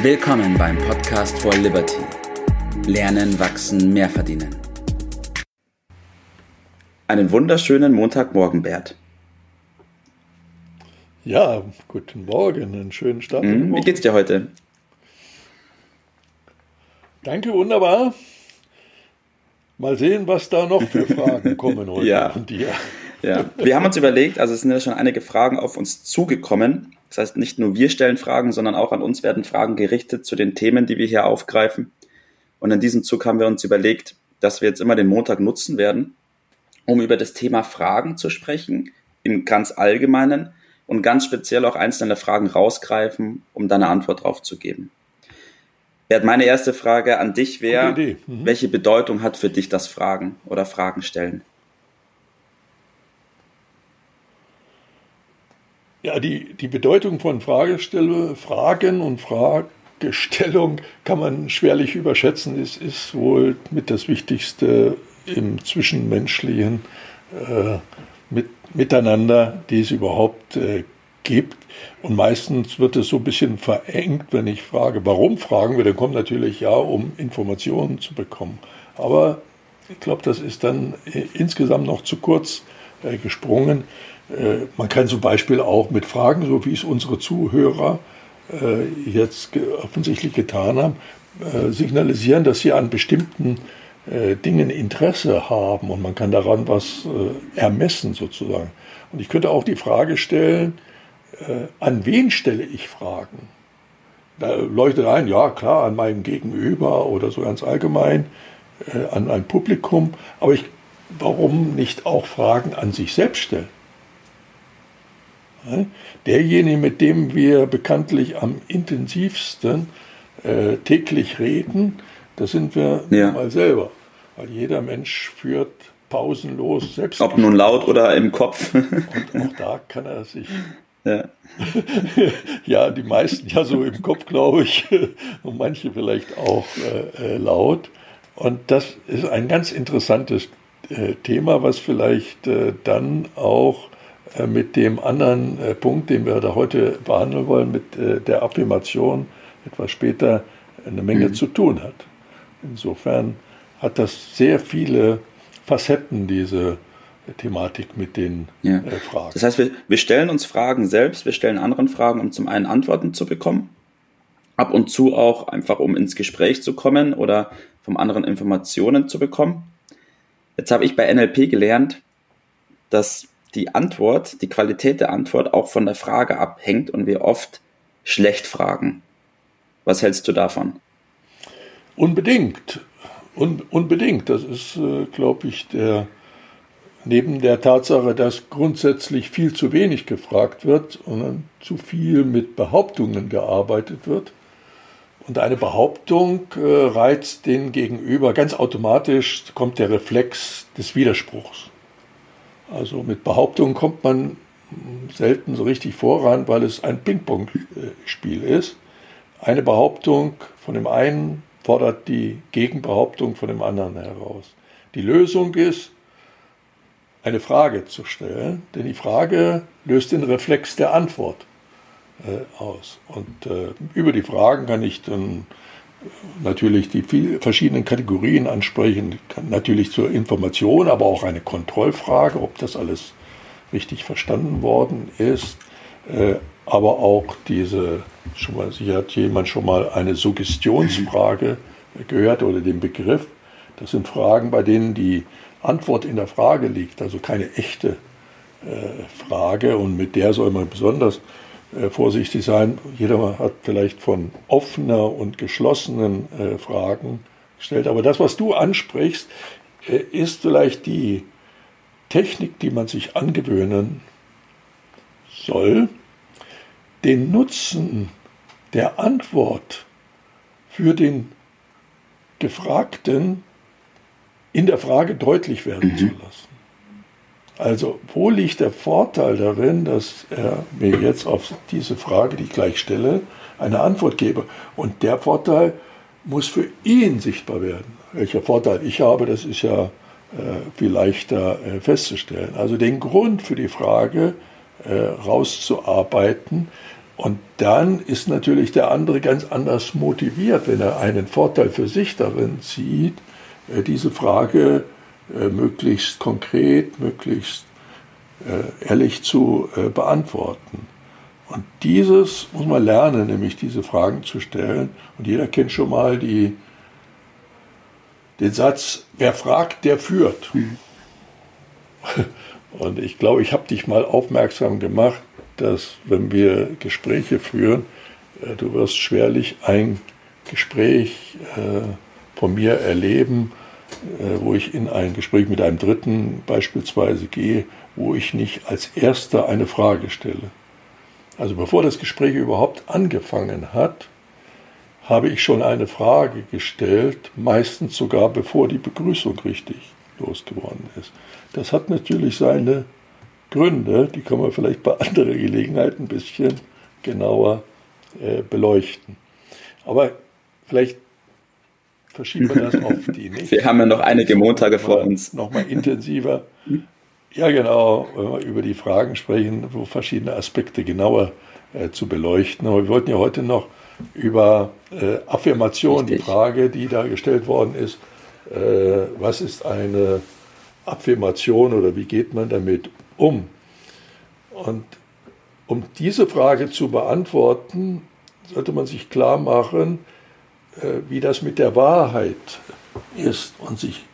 Willkommen beim Podcast for Liberty. Lernen, wachsen, mehr verdienen. Einen wunderschönen Montagmorgen, Bert. Ja, guten Morgen, einen schönen Start. Mhm, wie geht's dir heute? Danke, wunderbar. Mal sehen, was da noch für Fragen kommen heute ja. von dir. Ja, wir haben uns überlegt, also es sind ja schon einige Fragen auf uns zugekommen. Das heißt, nicht nur wir stellen Fragen, sondern auch an uns werden Fragen gerichtet zu den Themen, die wir hier aufgreifen. Und in diesem Zug haben wir uns überlegt, dass wir jetzt immer den Montag nutzen werden, um über das Thema Fragen zu sprechen, im ganz allgemeinen und ganz speziell auch einzelne Fragen rausgreifen, um dann eine Antwort drauf zu geben. Bert, meine erste Frage an dich wäre, mhm. welche Bedeutung hat für dich das Fragen oder Fragen stellen? Ja, die, die Bedeutung von Fragestelle, Fragen und Fragestellung kann man schwerlich überschätzen. Es ist wohl mit das Wichtigste im Zwischenmenschlichen äh, mit, Miteinander, die es überhaupt äh, gibt. Und meistens wird es so ein bisschen verengt, wenn ich frage, warum fragen wir, dann kommt natürlich ja, um Informationen zu bekommen. Aber ich glaube, das ist dann äh, insgesamt noch zu kurz äh, gesprungen. Äh, man kann zum Beispiel auch mit Fragen, so wie es unsere Zuhörer äh, jetzt offensichtlich getan haben, signalisieren, dass sie an bestimmten Dingen Interesse haben und man kann daran was ermessen sozusagen. Und ich könnte auch die Frage stellen, an wen stelle ich Fragen? Da leuchtet ein, ja klar, an meinem Gegenüber oder so ganz allgemein, an ein Publikum, aber ich, warum nicht auch Fragen an sich selbst stellen? Derjenige, mit dem wir bekanntlich am intensivsten äh, täglich reden, das sind wir ja. mal selber. Weil jeder Mensch führt pausenlos selbst. Ob nun laut oder im Kopf. Und auch da kann er sich. Ja. ja, die meisten ja so im Kopf, glaube ich. Und manche vielleicht auch äh, äh, laut. Und das ist ein ganz interessantes Thema, was vielleicht äh, dann auch äh, mit dem anderen äh, Punkt, den wir da heute behandeln wollen, mit äh, der Affirmation etwas später eine Menge mhm. zu tun hat. Insofern hat das sehr viele Facetten, diese Thematik mit den ja. Fragen. Das heißt, wir, wir stellen uns Fragen selbst, wir stellen anderen Fragen, um zum einen Antworten zu bekommen, ab und zu auch einfach, um ins Gespräch zu kommen oder vom anderen Informationen zu bekommen. Jetzt habe ich bei NLP gelernt, dass die Antwort, die Qualität der Antwort auch von der Frage abhängt und wir oft schlecht fragen. Was hältst du davon? Unbedingt. Un unbedingt. Das ist, äh, glaube ich, der, neben der Tatsache, dass grundsätzlich viel zu wenig gefragt wird und zu viel mit Behauptungen gearbeitet wird. Und eine Behauptung äh, reizt den Gegenüber. Ganz automatisch kommt der Reflex des Widerspruchs. Also mit Behauptungen kommt man selten so richtig voran, weil es ein Ping-Pong-Spiel ist. Eine Behauptung von dem einen fordert die Gegenbehauptung von dem anderen heraus. Die Lösung ist, eine Frage zu stellen, denn die Frage löst den Reflex der Antwort aus. Und äh, über die Fragen kann ich dann natürlich die vielen verschiedenen Kategorien ansprechen, natürlich zur Information, aber auch eine Kontrollfrage, ob das alles richtig verstanden worden ist, äh, aber auch diese, schon mal, sicher hat jemand schon mal eine Suggestionsfrage gehört oder den Begriff. Das sind Fragen, bei denen die Antwort in der Frage liegt, also keine echte äh, Frage und mit der soll man besonders äh, vorsichtig sein. Jeder hat vielleicht von offener und geschlossenen äh, Fragen gestellt. Aber das, was du ansprichst, äh, ist vielleicht die Technik, die man sich angewöhnen soll, den Nutzen der Antwort für den Gefragten in der Frage deutlich werden mhm. zu lassen. Also wo liegt der Vorteil darin, dass er mir jetzt auf diese Frage, die ich gleich stelle, eine Antwort gebe? Und der Vorteil muss für ihn sichtbar werden. Welcher Vorteil ich habe, das ist ja äh, viel leichter äh, festzustellen. Also den Grund für die Frage äh, rauszuarbeiten, Und dann ist natürlich der andere ganz anders motiviert, wenn er einen Vorteil für sich darin sieht, diese Frage äh, möglichst konkret, möglichst äh, ehrlich zu beantworten. Und dieses muss man lernen, nämlich diese Fragen zu stellen. Und jeder kennt schon mal die, den Satz, wer fragt, der führt. Mhm. Und ich glaube, ich habe dich mal aufmerksam gemacht, dass wenn wir Gespräche führen, äh, du wirst schwerlich ein Gespräch äh, von mir erleben, äh, wo ich in ein Gespräch mit einem Dritten beispielsweise gehe, wo ich nicht als erster eine Frage stelle. Also bevor das Gespräch überhaupt angefangen hat, habe ich schon eine Frage gestellt, meistens sogar bevor die Begrüßung richtig losgeworden ist. Das hat natürlich seine Gründe, die kann man vielleicht bei anderer Gelegenheit ein bisschen genauer äh, beleuchten. Aber vielleicht verschieben wir das auf die nächste. Wir haben ja noch einige Montage vor uns. Nochmal intensiver. Ja, genau, wenn wir über die Fragen sprechen, wo verschiedene Aspekte genauer äh, zu beleuchten. Aber wir wollten ja heute noch über äh, Affirmation, Richtig. die Frage, die da gestellt worden ist, äh, was ist eine Affirmation oder wie geht man damit um? Und um diese Frage zu beantworten, sollte man sich klar machen, wie das mit der Wahrheit ist und sich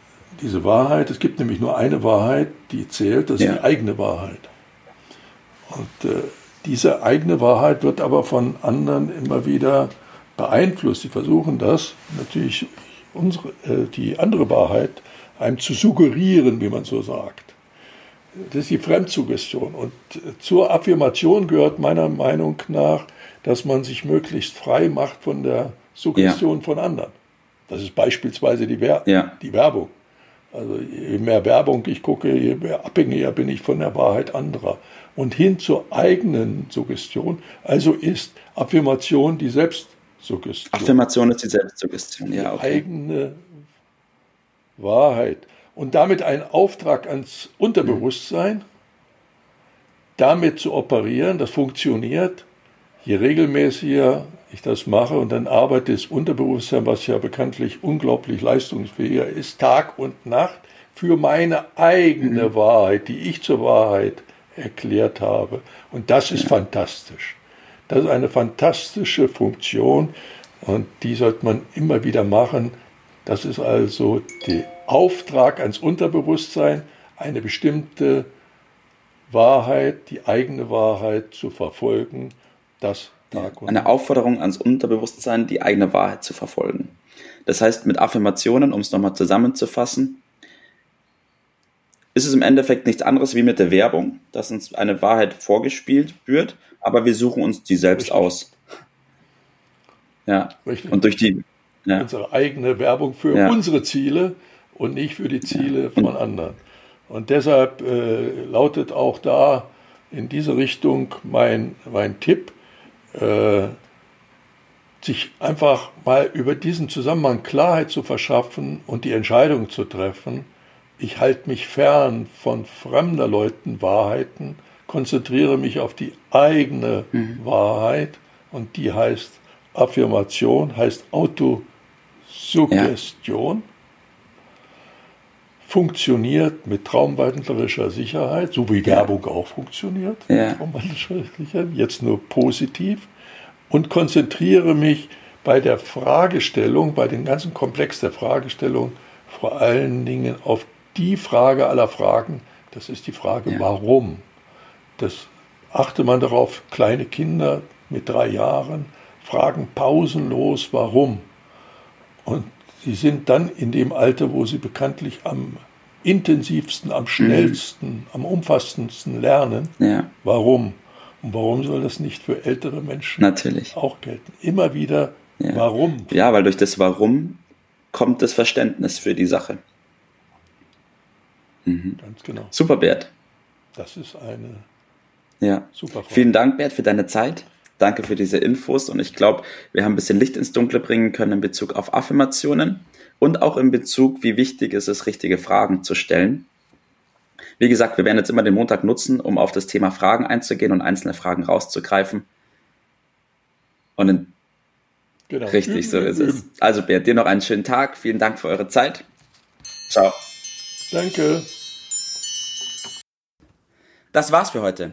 diese Wahrheit, es gibt nämlich nur eine Wahrheit, die zählt, das ist ja. die eigene Wahrheit. Und äh, diese eigene Wahrheit wird aber von anderen immer wieder beeinflusst. Sie versuchen das natürlich unsere, äh, die andere Wahrheit einem zu suggerieren, wie man so sagt. Das ist die Fremdsuggestion. Und zur Affirmation gehört meiner Meinung nach, dass man sich möglichst frei macht von der Suggestion ja. von anderen. Das ist beispielsweise die, Wer ja. die Werbung. Also je mehr Werbung ich gucke, je mehr abhängiger bin ich von der Wahrheit anderer. Und hin zur eigenen Suggestion. Also ist Affirmation die Selbstsuggestion. Affirmation ist die Selbstsuggestion, ja. Okay. Die eigene Wahrheit. Und damit ein Auftrag ans Unterbewusstsein, damit zu operieren, das funktioniert. Je regelmäßiger ich das mache und dann arbeitet das Unterbewusstsein, was ja bekanntlich unglaublich leistungsfähiger ist, Tag und Nacht für meine eigene mhm. Wahrheit, die ich zur Wahrheit erklärt habe. Und das ist fantastisch. Das ist eine fantastische Funktion und die sollte man immer wieder machen. Das ist also der Auftrag ans Unterbewusstsein, eine bestimmte Wahrheit, die eigene Wahrheit zu verfolgen. Das Und Eine Aufforderung ans Unterbewusstsein, die eigene Wahrheit zu verfolgen. Das heißt, mit Affirmationen, um es nochmal zusammenzufassen, ist es im Endeffekt nichts anderes wie mit der Werbung, dass uns eine Wahrheit vorgespielt wird, aber wir suchen uns die selbst Richtig. aus. Ja. Richtig. Und durch die ja. unsere eigene Werbung für ja. unsere Ziele und nicht für die Ziele ja. von anderen. Und deshalb äh, lautet auch da in diese Richtung mein, mein Tipp, äh, sich einfach mal über diesen Zusammenhang Klarheit zu verschaffen und die Entscheidung zu treffen, ich halte mich fern von fremder Leuten Wahrheiten, konzentriere mich auf die eigene mhm. Wahrheit und die heißt Affirmation, heißt Autosuggestion. Ja. Funktioniert mit traumwandlerischer Sicherheit, so wie. Werbung auch funktioniert. Ja. Jetzt nur positiv. Und konzentriere mich bei der Fragestellung, bei dem ganzen Komplex der Fragestellung, vor allen Dingen auf die Frage aller Fragen, das ist die Frage, ja. warum. Das achte man darauf, kleine Kinder mit drei Jahren fragen pausenlos, warum. Und sie sind dann in dem Alter, wo sie bekanntlich am intensivsten, am schnellsten, mhm. am umfassendsten lernen. Ja. Warum? Und warum soll das nicht für ältere Menschen Natürlich. auch gelten? Immer wieder, ja. warum? Ja, weil durch das Warum kommt das Verständnis für die Sache. Mhm. Ganz genau. Super, Bert. Das ist eine ja. super Frage. Vielen Dank, Bert, für deine Zeit. Danke für diese Infos und ich glaube, wir haben ein bisschen Licht ins Dunkle bringen können in Bezug auf Affirmationen und auch in Bezug, wie wichtig es ist, richtige Fragen zu stellen. Wie gesagt, wir werden jetzt immer den Montag nutzen, um auf das Thema Fragen einzugehen und einzelne Fragen rauszugreifen. Und in genau. Richtig, so ist es. Also Bert, dir noch einen schönen Tag. Vielen Dank für eure Zeit. Ciao. Danke. Das war's für heute.